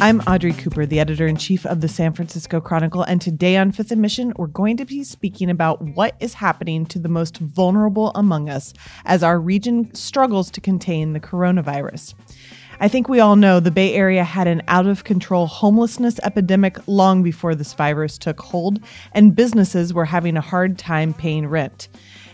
I'm Audrey Cooper, the editor in chief of the San Francisco Chronicle, and today on Fifth and Mission, we're going to be speaking about what is happening to the most vulnerable among us as our region struggles to contain the coronavirus. I think we all know the Bay Area had an out of control homelessness epidemic long before this virus took hold, and businesses were having a hard time paying rent.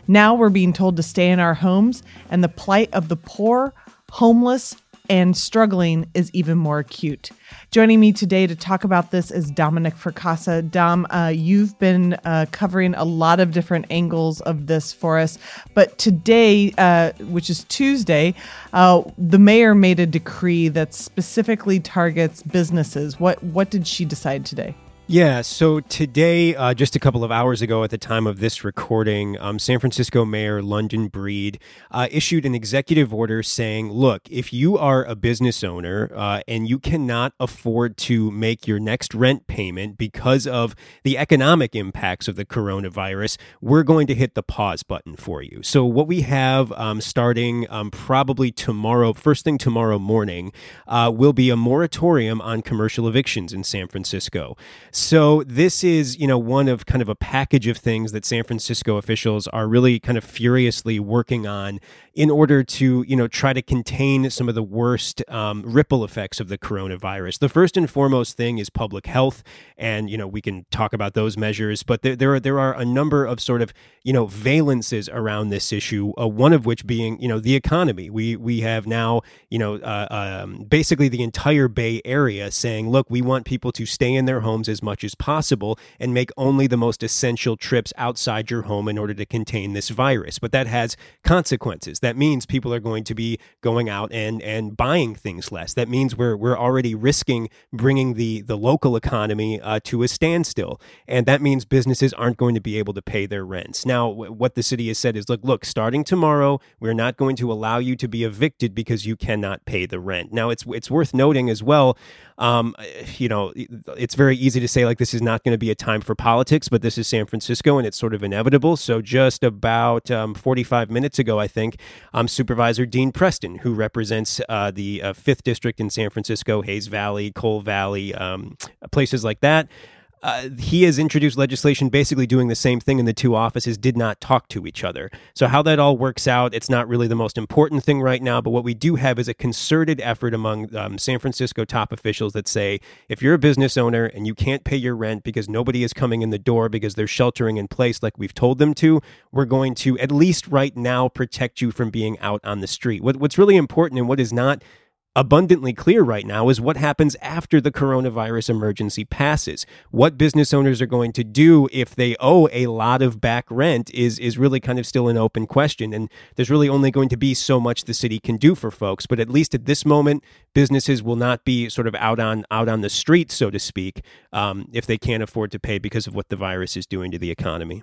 Now we're being told to stay in our homes, and the plight of the poor, homeless, and struggling is even more acute. Joining me today to talk about this is Dominic Fracassa. Dom, uh, you've been uh, covering a lot of different angles of this for us, but today, uh, which is Tuesday, uh, the mayor made a decree that specifically targets businesses. What what did she decide today? Yeah, so today, uh, just a couple of hours ago at the time of this recording, um, San Francisco Mayor London Breed uh, issued an executive order saying, look, if you are a business owner uh, and you cannot afford to make your next rent payment because of the economic impacts of the coronavirus, we're going to hit the pause button for you. So, what we have um, starting um, probably tomorrow, first thing tomorrow morning, uh, will be a moratorium on commercial evictions in San Francisco. So this is, you know, one of kind of a package of things that San Francisco officials are really kind of furiously working on in order to, you know, try to contain some of the worst um, ripple effects of the coronavirus. The first and foremost thing is public health, and you know we can talk about those measures, but there there are, there are a number of sort of you know valences around this issue. Uh, one of which being you know the economy. We we have now you know uh, um, basically the entire Bay Area saying, look, we want people to stay in their homes as much as possible and make only the most essential trips outside your home in order to contain this virus. But that has consequences that means people are going to be going out and and buying things less. That means we're we're already risking bringing the the local economy uh, to a standstill, and that means businesses aren't going to be able to pay their rents. Now, w- what the city has said is, look, look, starting tomorrow, we're not going to allow you to be evicted because you cannot pay the rent. Now, it's it's worth noting as well. Um, you know, it's very easy to say like this is not going to be a time for politics, but this is San Francisco and it's sort of inevitable. So just about um, 45 minutes ago, I think um, Supervisor Dean Preston, who represents uh, the uh, fifth district in San Francisco, Hayes Valley, Cole Valley, um, places like that uh, he has introduced legislation basically doing the same thing, and the two offices did not talk to each other. So, how that all works out, it's not really the most important thing right now. But what we do have is a concerted effort among um, San Francisco top officials that say if you're a business owner and you can't pay your rent because nobody is coming in the door because they're sheltering in place like we've told them to, we're going to at least right now protect you from being out on the street. What, what's really important and what is not abundantly clear right now is what happens after the coronavirus emergency passes. What business owners are going to do if they owe a lot of back rent is is really kind of still an open question and there's really only going to be so much the city can do for folks, but at least at this moment businesses will not be sort of out on out on the street so to speak um, if they can't afford to pay because of what the virus is doing to the economy.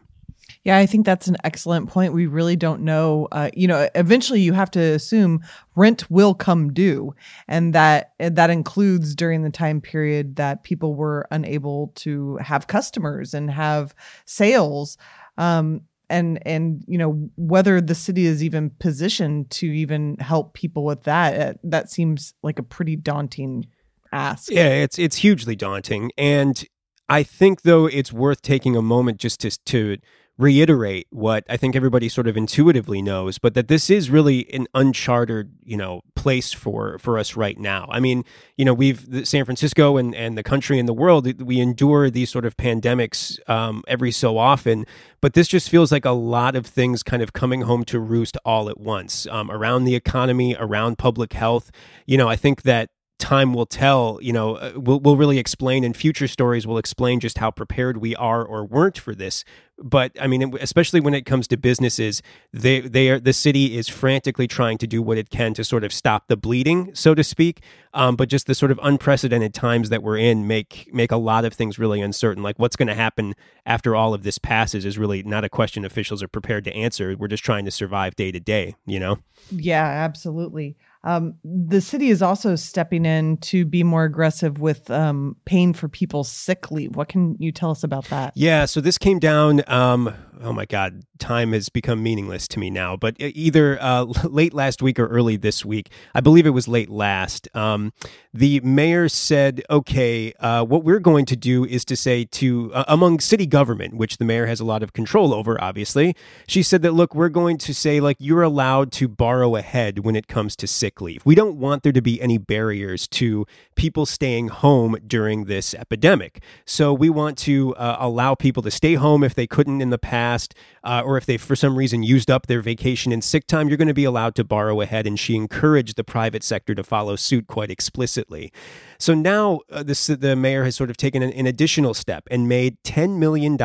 Yeah, I think that's an excellent point. We really don't know. Uh, you know, eventually you have to assume rent will come due, and that that includes during the time period that people were unable to have customers and have sales. Um, and and you know whether the city is even positioned to even help people with that, uh, that seems like a pretty daunting ask. Yeah, it's it's hugely daunting, and I think though it's worth taking a moment just to to reiterate what I think everybody sort of intuitively knows, but that this is really an uncharted, you know, place for for us right now. I mean, you know, we've San Francisco and and the country and the world we endure these sort of pandemics um, every so often, but this just feels like a lot of things kind of coming home to roost all at once um, around the economy, around public health. You know, I think that time will tell you know uh, we'll, we'll really explain in future stories will explain just how prepared we are or weren't for this but i mean especially when it comes to businesses they they are the city is frantically trying to do what it can to sort of stop the bleeding so to speak um, but just the sort of unprecedented times that we're in make make a lot of things really uncertain like what's going to happen after all of this passes is really not a question officials are prepared to answer we're just trying to survive day to day you know yeah absolutely Um, the city is also stepping in to be more aggressive with um, paying for people's sick leave. What can you tell us about that? Yeah, so this came down. Um, oh my God, time has become meaningless to me now. But either uh, late last week or early this week, I believe it was late last. Um, the mayor said, "Okay, uh, what we're going to do is to say to uh, among city government, which the mayor has a lot of control over, obviously." She said that, "Look, we're going to say like you're allowed to borrow ahead when it comes to sick leave. We don't want there to be any barriers to people staying home during this epidemic. So we want to uh, allow people to stay home if they couldn't in the past, uh, or if they for some reason used up their vacation and sick time. You're going to be allowed to borrow ahead." And she encouraged the private sector to follow suit quite explicitly. So now uh, this, the mayor has sort of taken an, an additional step and made $10 million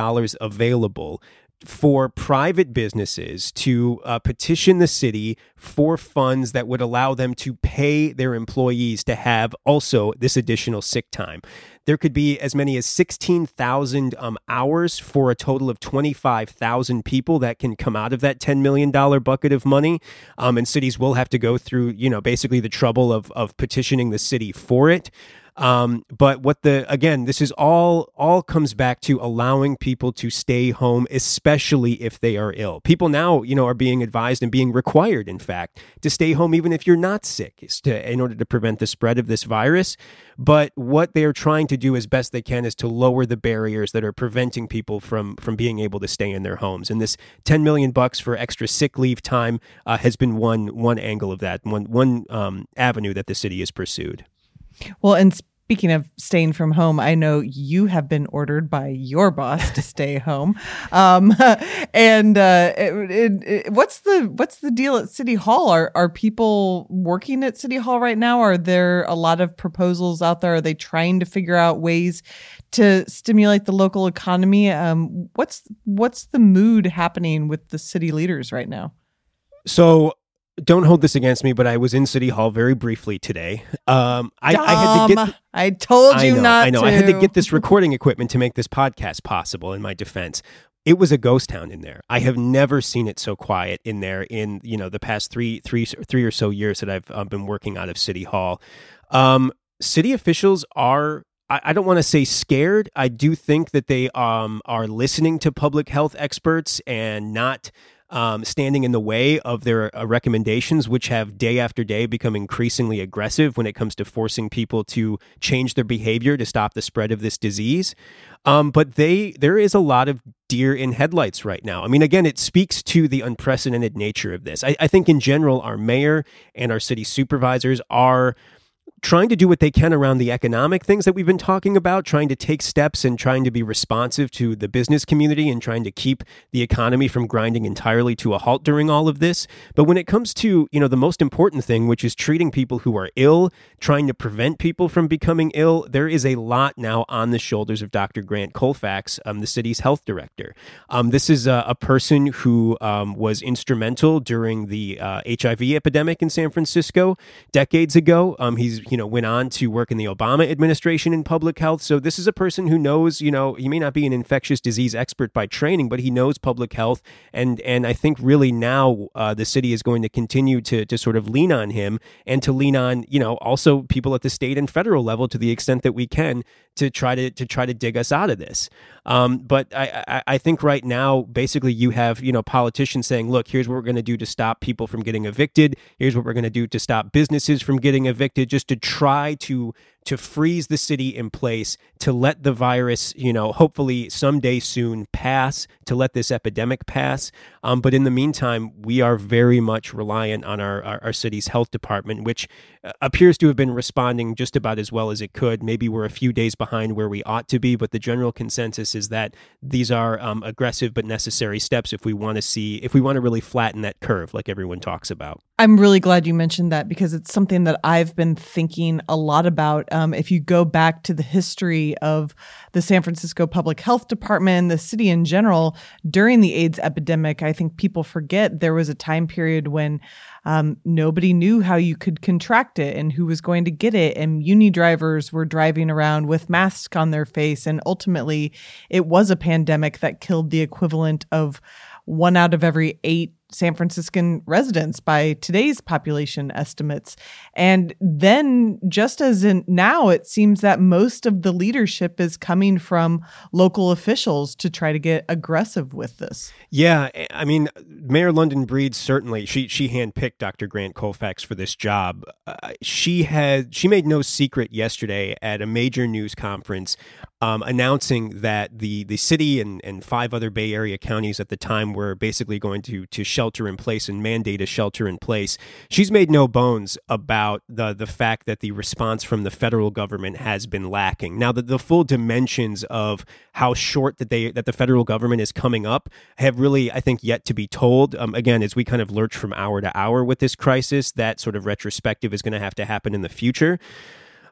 available for private businesses to uh, petition the city for funds that would allow them to pay their employees to have also this additional sick time. There could be as many as 16,000 um, hours for a total of 25,000 people that can come out of that $10 million bucket of money. Um, and cities will have to go through, you know, basically the trouble of, of petitioning the city for it. Um, but what the again, this is all all comes back to allowing people to stay home, especially if they are ill. People now, you know, are being advised and being required, in fact, to stay home even if you're not sick, to, in order to prevent the spread of this virus. But what they are trying to do as best they can is to lower the barriers that are preventing people from from being able to stay in their homes. And this 10 million bucks for extra sick leave time uh, has been one one angle of that, one one um, avenue that the city has pursued. Well, and speaking of staying from home, I know you have been ordered by your boss to stay home. Um, and uh, it, it, it, what's the what's the deal at City Hall? Are are people working at City Hall right now? Are there a lot of proposals out there? Are they trying to figure out ways to stimulate the local economy? Um, what's what's the mood happening with the city leaders right now? So don't hold this against me, but I was in City Hall very briefly today. Um, I, I, had to get. I told you I know, not. I know. To. I had to get this recording equipment to make this podcast possible. In my defense, it was a ghost town in there. I have never seen it so quiet in there in you know the past three three three or so years that I've uh, been working out of City Hall. Um, city officials are I, don't want to say scared. I do think that they um, are listening to public health experts and not um, standing in the way of their uh, recommendations, which have day after day become increasingly aggressive when it comes to forcing people to change their behavior to stop the spread of this disease. Um, but they there is a lot of deer in headlights right now. I mean, again, it speaks to the unprecedented nature of this. I, I think in general, our mayor and our city supervisors are trying to do what they can around the economic things that we've been talking about, trying to take steps and trying to be responsive to the business community and trying to keep the economy from grinding entirely to a halt during all of this. But when it comes to, you know, the most important thing, which is treating people who are ill, trying to prevent people from becoming ill, there is a lot now on the shoulders of Dr. Grant Colfax, um, the city's health director. Um, this is a, a person who um, was instrumental during the uh, HIV epidemic in San Francisco decades ago. Um, he's you know, went on to work in the Obama administration in public health. So this is a person who knows, you know, he may not be an infectious disease expert by training, but he knows public health. And and I think really now uh, the city is going to continue to to sort of lean on him and to lean on, you know, also people at the state and federal level to the extent that we can to try to to try to dig us out of this. Um, but I, I, I think right now, basically, you have you know politicians saying, "Look, here's what we're going to do to stop people from getting evicted. Here's what we're going to do to stop businesses from getting evicted, just to try to to freeze the city in place, to let the virus, you know, hopefully someday soon pass, to let this epidemic pass. Um, but in the meantime, we are very much reliant on our, our, our city's health department, which uh, appears to have been responding just about as well as it could. Maybe we're a few days behind where we ought to be, but the general consensus is that these are um, aggressive but necessary steps if we want to see, if we want to really flatten that curve like everyone talks about. I'm really glad you mentioned that because it's something that I've been thinking a lot about um, if you go back to the history of the San Francisco Public Health Department, the city in general, during the AIDS epidemic, I think people forget there was a time period when um, nobody knew how you could contract it and who was going to get it. And Muni drivers were driving around with masks on their face. And ultimately, it was a pandemic that killed the equivalent of one out of every eight San Franciscan residents by today's population estimates. And then, just as in now, it seems that most of the leadership is coming from local officials to try to get aggressive with this. Yeah, I mean, Mayor London Breed certainly she she handpicked Dr. Grant Colfax for this job. Uh, she had she made no secret yesterday at a major news conference um, announcing that the the city and, and five other Bay Area counties at the time were basically going to to shelter in place and mandate a shelter in place. She's made no bones about the the fact that the response from the federal government has been lacking. Now, the, the full dimensions of how short that they that the federal government is coming up have really, I think, yet to be told. Um, again, as we kind of lurch from hour to hour with this crisis, that sort of retrospective is going to have to happen in the future.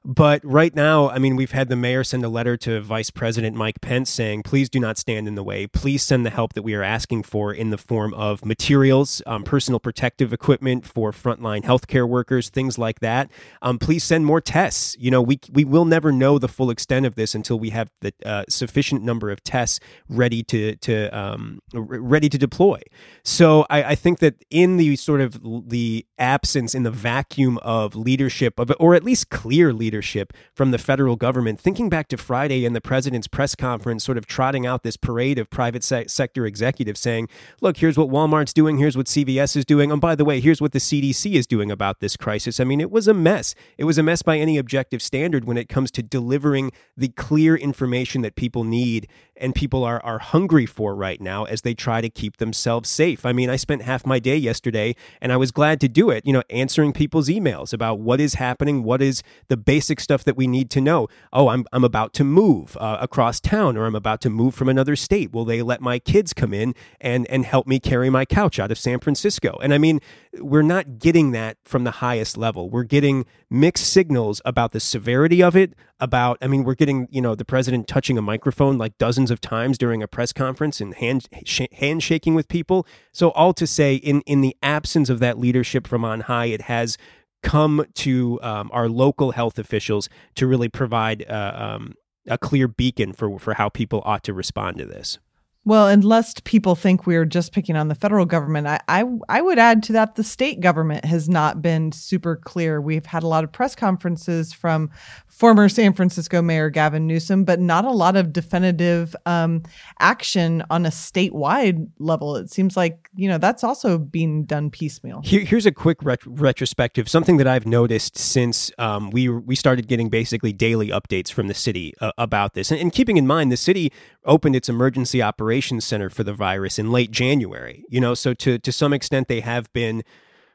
But right now, I mean, we've had the mayor send a letter to Vice President Mike Pence saying, please do not stand in the way. Please send the help that we are asking for in the form of materials, um, personal protective equipment for frontline healthcare workers, things like that. Um, please send more tests. You know, we, we will never know the full extent of this until we have the uh, sufficient number of tests ready to, to um, ready to deploy. So I, I think that in the sort of the absence, in the vacuum of leadership, of, or at least clear leadership, leadership from the federal government. Thinking back to Friday and the president's press conference, sort of trotting out this parade of private se- sector executives saying, look, here's what Walmart's doing, here's what CVS is doing. And by the way, here's what the CDC is doing about this crisis. I mean, it was a mess. It was a mess by any objective standard when it comes to delivering the clear information that people need and people are, are hungry for right now as they try to keep themselves safe. I mean, I spent half my day yesterday and I was glad to do it, you know, answering people's emails about what is happening, what is the basic stuff that we need to know. Oh, I'm, I'm about to move uh, across town or I'm about to move from another state. Will they let my kids come in and, and help me carry my couch out of San Francisco? And I mean, we're not getting that from the highest level. We're getting mixed signals about the severity of it, about, I mean, we're getting, you know, the president touching a microphone like of times during a press conference and hand, sh- handshaking with people. So, all to say, in, in the absence of that leadership from on high, it has come to um, our local health officials to really provide uh, um, a clear beacon for, for how people ought to respond to this. Well, and lest people think we're just picking on the federal government, I, I, I would add to that the state government has not been super clear. We've had a lot of press conferences from former San Francisco Mayor Gavin Newsom, but not a lot of definitive um, action on a statewide level. It seems like you know that's also being done piecemeal. Here, here's a quick ret- retrospective. Something that I've noticed since um, we we started getting basically daily updates from the city uh, about this, and, and keeping in mind the city opened its emergency operations center for the virus in late January. You know, so to to some extent they have been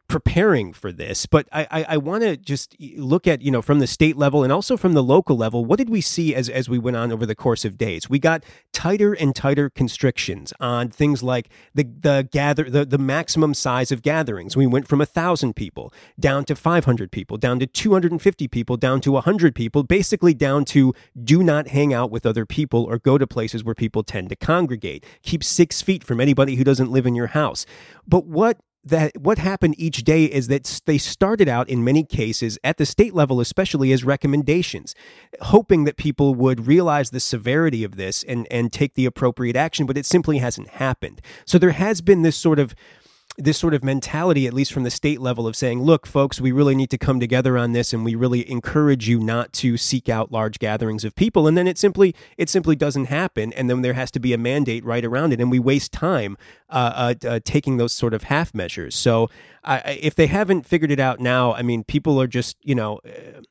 preparing for this, but I, I, I want to just look at, you know, from the state level and also from the local level, what did we see as, as we went on over the course of days? We got tighter and tighter constrictions on things like the, the gather, the, the maximum size of gatherings. We went from a thousand people down to 500 people, down to 250 people, down to 100 people, basically down to do not hang out with other people or go to places where people tend to congregate. Keep six feet from anybody who doesn't live in your house. But what that what happened each day is that they started out in many cases at the state level especially as recommendations hoping that people would realize the severity of this and and take the appropriate action but it simply hasn't happened. So there has been this sort of this sort of mentality, at least from the state level, of saying, look, folks, we really need to come together on this and we really encourage you not to seek out large gatherings of people. And then it simply it simply doesn't happen. And then there has to be a mandate right around it. And we waste time uh, uh, uh, taking those sort of half measures. So if they haven't figured it out now, I mean, people are just, you know, uh,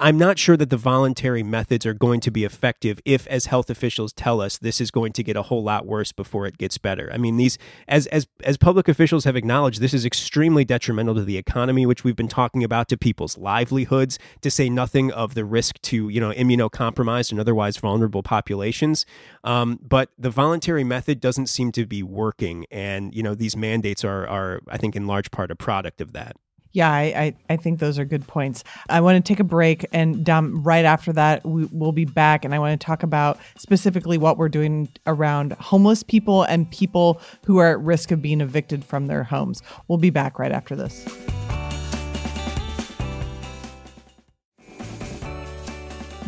I'm not sure that the voluntary methods are going to be effective if, as health officials tell us, this is going to get a whole lot worse before it gets better. I mean, these as as as public officials have acknowledged, this is extremely detrimental to the economy, which we've been talking about, to people's livelihoods. To say nothing of the risk to you know immunocompromised and otherwise vulnerable populations. Um, but the voluntary method doesn't seem to be working, and you know these mandates are are I think in large part a product of that. Yeah, I, I, I, think those are good points. I want to take a break, and Dom, right after that, we, will be back, and I want to talk about specifically what we're doing around homeless people and people who are at risk of being evicted from their homes. We'll be back right after this.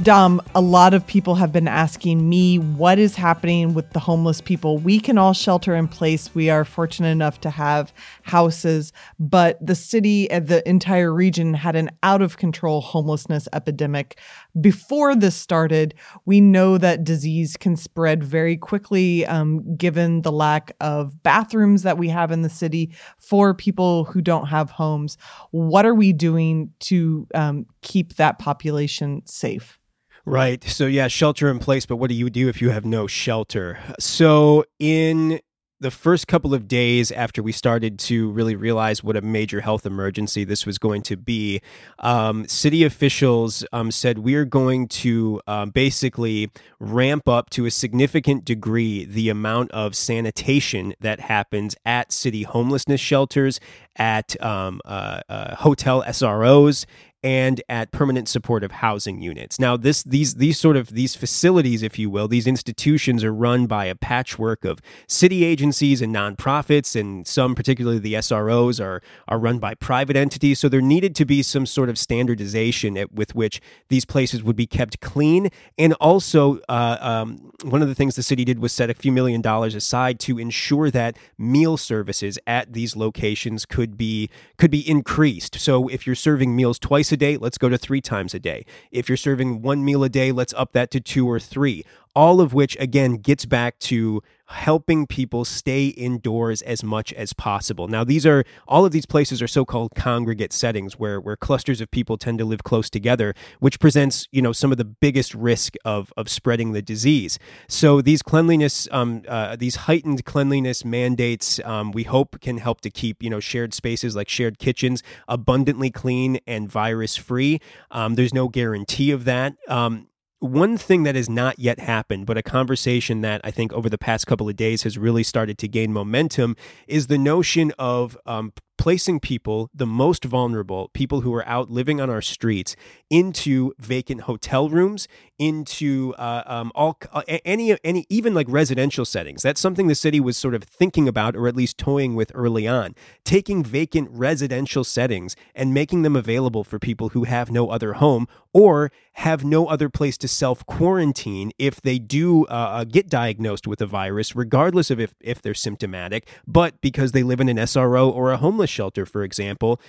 Dom, a lot of people have been asking me what is happening with the homeless people. We can all shelter in place. We are fortunate enough to have houses, but the city and the entire region had an out of control homelessness epidemic. Before this started, we know that disease can spread very quickly um, given the lack of bathrooms that we have in the city for people who don't have homes. What are we doing to um, keep that population safe? Right. So, yeah, shelter in place, but what do you do if you have no shelter? So, in the first couple of days after we started to really realize what a major health emergency this was going to be, um, city officials um, said we're going to um, basically ramp up to a significant degree the amount of sanitation that happens at city homelessness shelters, at um, uh, uh, hotel SROs, and at permanent supportive housing units. Now, this these these sort of these facilities, if you will, these institutions are run by a patchwork of city agencies and nonprofits, and some, particularly the SROs, are are run by private entities. So there needed to be some sort of standardization at, with which these places would be kept clean, and also uh, um, one of the things the city did was set a few million dollars aside to ensure that meal services at these locations could be could be increased. So if you're serving meals twice a day, let's go to three times a day. If you're serving one meal a day, let's up that to two or three all of which again gets back to helping people stay indoors as much as possible. Now these are all of these places are so-called congregate settings where where clusters of people tend to live close together, which presents, you know, some of the biggest risk of of spreading the disease. So these cleanliness um, uh, these heightened cleanliness mandates um, we hope can help to keep, you know, shared spaces like shared kitchens abundantly clean and virus free. Um, there's no guarantee of that. Um, one thing that has not yet happened, but a conversation that I think over the past couple of days has really started to gain momentum, is the notion of um, placing people, the most vulnerable, people who are out living on our streets, into vacant hotel rooms, into uh, um, all uh, any any even like residential settings. That's something the city was sort of thinking about, or at least toying with early on, taking vacant residential settings and making them available for people who have no other home or have no other place to self quarantine if they do uh, uh, get diagnosed with a virus, regardless of if if they're symptomatic, but because they live in an SRO or a homeless shelter, for example,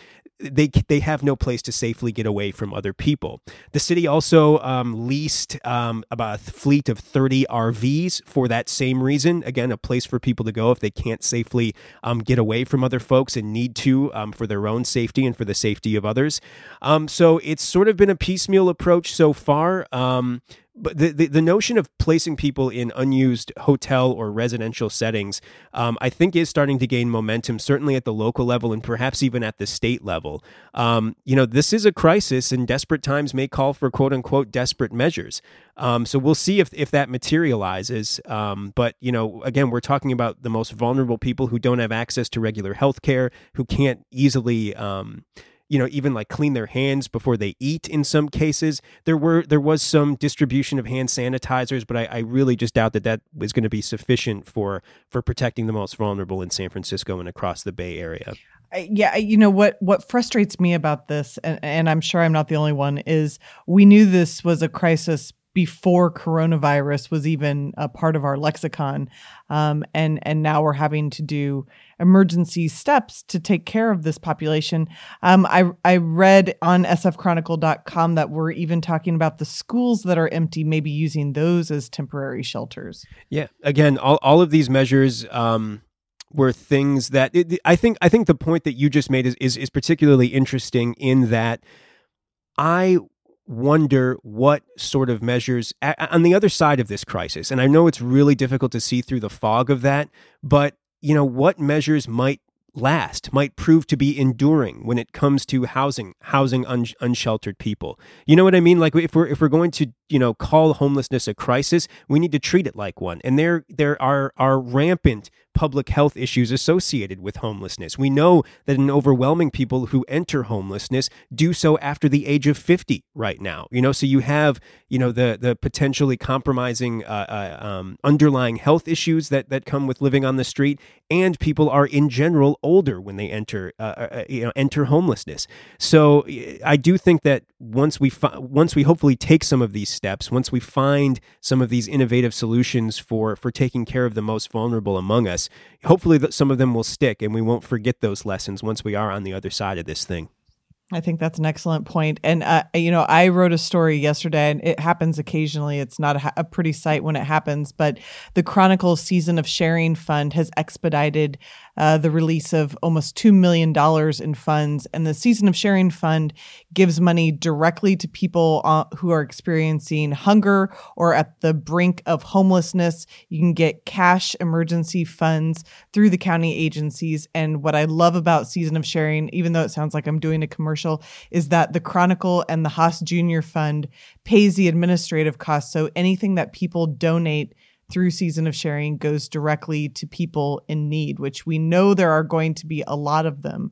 they they have no place to safely get away from other people. The city also um, leased um, about a fleet of 30 RVs for that same reason. Again, a place for people to go if they can't safely um, get away from other folks and need to um, for their own safety and for the safety of others. Um, so it's sort of been a piecemeal approach so far. But the, the, the, notion of placing people in unused hotel or residential settings, um, I think, is starting to gain momentum, certainly at the local level and perhaps even at the state level. Um, you know, this is a crisis, and desperate times may call for quote unquote desperate measures. Um, so we'll see if, if that materializes. Um, but, you know, again, we're talking about the most vulnerable people who don't have access to regular health care, who can't easily um, you know even like clean their hands before they eat in some cases. There were there was some distribution of hand sanitizers but i, I really just doubt that that was going to be sufficient for for protecting the most vulnerable in san francisco and across the bay area. Yeah you know what what frustrates me about this and, and i'm sure i'm not the only one is we knew this was a crisis before coronavirus was even a part of our lexicon um, and and now we're having to do emergency steps to take care of this population. Um, I, I read on sfchronicle.com that we're even talking about the schools that are empty maybe using those as temporary shelters. Yeah again all, all of these measures um were things that it, I think I think the point that you just made is, is is particularly interesting in that I wonder what sort of measures on the other side of this crisis and i know it's really difficult to see through the fog of that but you know what measures might last might prove to be enduring when it comes to housing housing un- unsheltered people. You know what i mean? Like if we're if we're going to you know call homelessness a crisis we need to treat it like one. And there there are are rampant public health issues associated with homelessness. We know that an overwhelming people who enter homelessness do so after the age of 50 right now. You know, so you have, you know, the the potentially compromising uh, uh, um, underlying health issues that that come with living on the street and people are in general older when they enter uh, uh, uh you know enter homelessness. So I do think that once we fi- once we hopefully take some of these steps, once we find some of these innovative solutions for for taking care of the most vulnerable among us, hopefully that some of them will stick and we won't forget those lessons once we are on the other side of this thing. I think that's an excellent point. And, uh, you know, I wrote a story yesterday, and it happens occasionally. It's not a, a, pretty sight when it happens, but the Chronicle Season of Sharing Fund has expedited uh, the release of almost $2 million in funds. And the Season of Sharing Fund gives money directly to people uh, who are experiencing hunger or at the brink of homelessness. You can get cash emergency funds through the county agencies. And what I love about Season of Sharing, even though it sounds like I'm doing a commercial, is that the Chronicle and the Haas Junior Fund pays the administrative costs. So anything that people donate through Season of Sharing goes directly to people in need, which we know there are going to be a lot of them.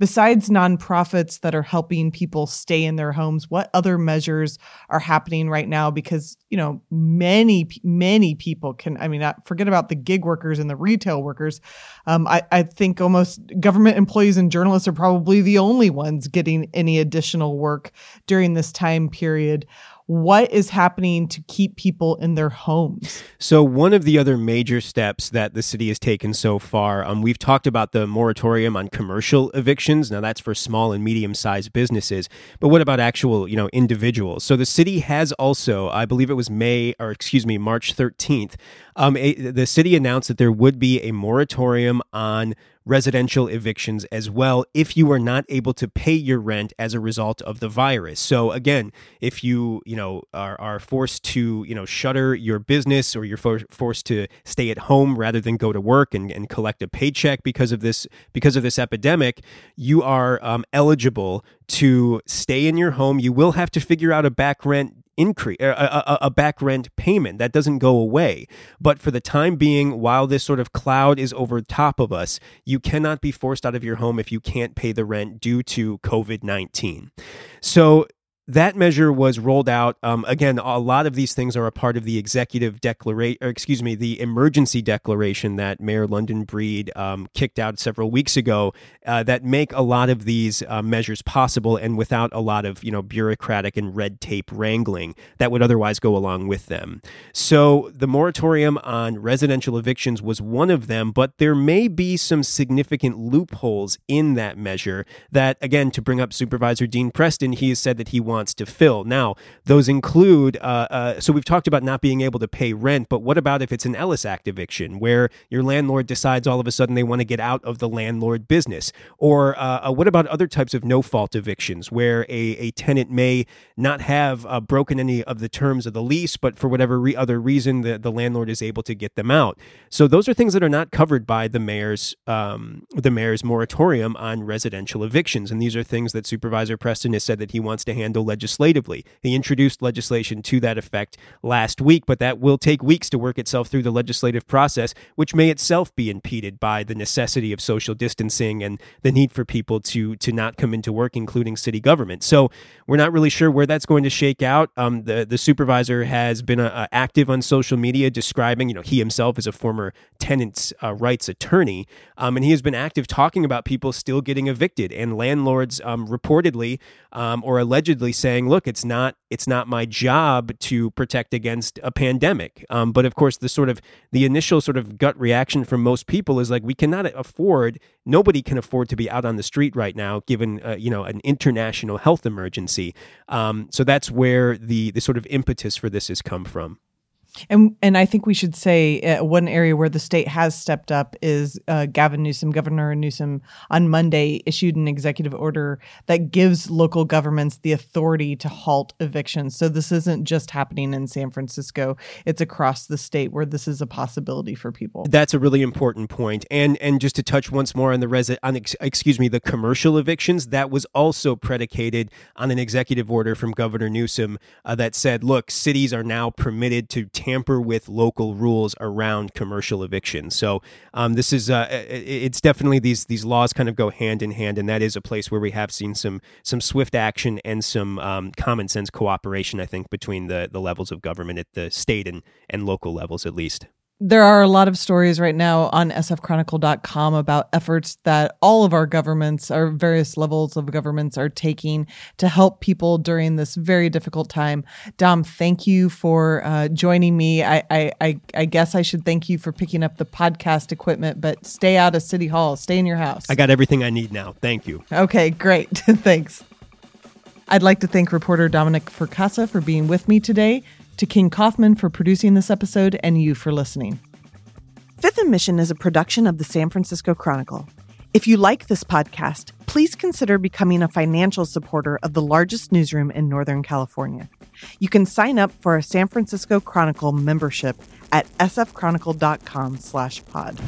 Besides nonprofits that are helping people stay in their homes, what other measures are happening right now? Because, you know, many, many people can, I mean, forget about the gig workers and the retail workers. Um, I, I think almost government employees and journalists are probably the only ones getting any additional work during this time period what is happening to keep people in their homes? So, one of the other major steps that the city has taken so far, um, we've talked about the moratorium on commercial evictions. Now, that's for small and medium sized businesses. But what about actual, you know, individuals? So, the city has also, I believe it was May, or excuse me, March 13th, um, a, the city announced that there would be a moratorium on residential evictions as well if you are not able to pay your rent as a result of the virus. So again, if you, you know, are, are forced to, you know, shutter your business or you're for, forced to stay at home rather than go to work and, and collect a paycheck because of this because of this epidemic, you are um, eligible to stay in your home. You will have to figure out a back rent increase er, a, a, a, back rent payment. That doesn't go away. But for the time being while this sort of cloud is over top of us you cannot be forced out of your home if you can't pay the rent due to covid-19 so that measure was rolled out. Um, again, a lot of these things are a part of the executive declaration, excuse me, the emergency declaration that Mayor London Breed um, kicked out several weeks ago uh, that make a lot of these uh, measures possible and without a lot of, you know, bureaucratic and red tape wrangling that would otherwise go along with them. So the moratorium on residential evictions was one of them, but there may be some significant loopholes in that measure that, again, to bring up Supervisor Dean Preston, he has said that he wants wants to fill. Now, those include uh, uh, so we've talked about not being able to pay rent, but what about if it's an Ellis Act eviction where your landlord decides all of a sudden they want to get out of the landlord business? Or uh, uh what about other types of no fault evictions where a, a tenant may not have uh, broken any of the terms of the lease, but for whatever re- other reason, the, the landlord is able to get them out? So those are things that are not covered by the mayor's um, the mayor's moratorium on residential evictions, and these are things that Supervisor Preston has said that he wants to handle legislatively. He introduced legislation to that effect last week, but that will take weeks to work itself through the legislative process, which may itself be impeded by the necessity of social distancing and the need for people to to not come into work, including city government. So we're not really sure where that's going to shake out. Um, the the supervisor has been uh, active on social media, describing, you know, he himself is a former tenants' uh, rights attorney, um, and he has been active talking about people still getting evicted and landlords um, reportedly um, or allegedly saying, "Look, it's not it's not my job to protect against a pandemic." Um, but of course, the sort of the initial sort of gut reaction from most people is like, "We cannot afford. Nobody can afford to be out on the street right now, given uh, you know an international health emergency." Um, so that's where the the sort of impetus for this has come from. And and I think we should say uh, one area where the state has stepped up is uh, Gavin Newsom, Governor Newsom, on Monday issued an executive order that gives local governments the authority to halt evictions. So this isn't just happening in San Francisco; it's across the state where this is a possibility for people. That's a really important point. And and just to touch once more on the resi- on excuse me, the commercial evictions that was also predicated on an executive order from Governor Newsom uh, that said, look, cities are now permitted to tamper with local rules around commercial eviction. So um, this is uh, it's definitely these these laws kind of go hand in hand, and that is a place where we have seen some some swift action and some um, common sense cooperation. I think between the the levels of government at the state and and local levels at least there are a lot of stories right now on sfchronicle.com about efforts that all of our governments, our various levels of governments, are taking to help people during this very difficult time. Dom, thank you for uh, joining me. I, I, I, I, guess I should thank you for picking up the podcast equipment, but stay out of City Hall, stay in your house. I got everything I need now. Thank you. Okay, great. Thanks. I'd like to thank reporter Dominic Fracassa for being with me today to King Kaufman for producing this episode, and you for listening. Fifth and Mission is a production of the San Francisco Chronicle. If you like this podcast, please consider becoming a financial supporter of the largest newsroom in Northern California. You can sign up for a San Francisco Chronicle membership at sfchronicle.com slash pod.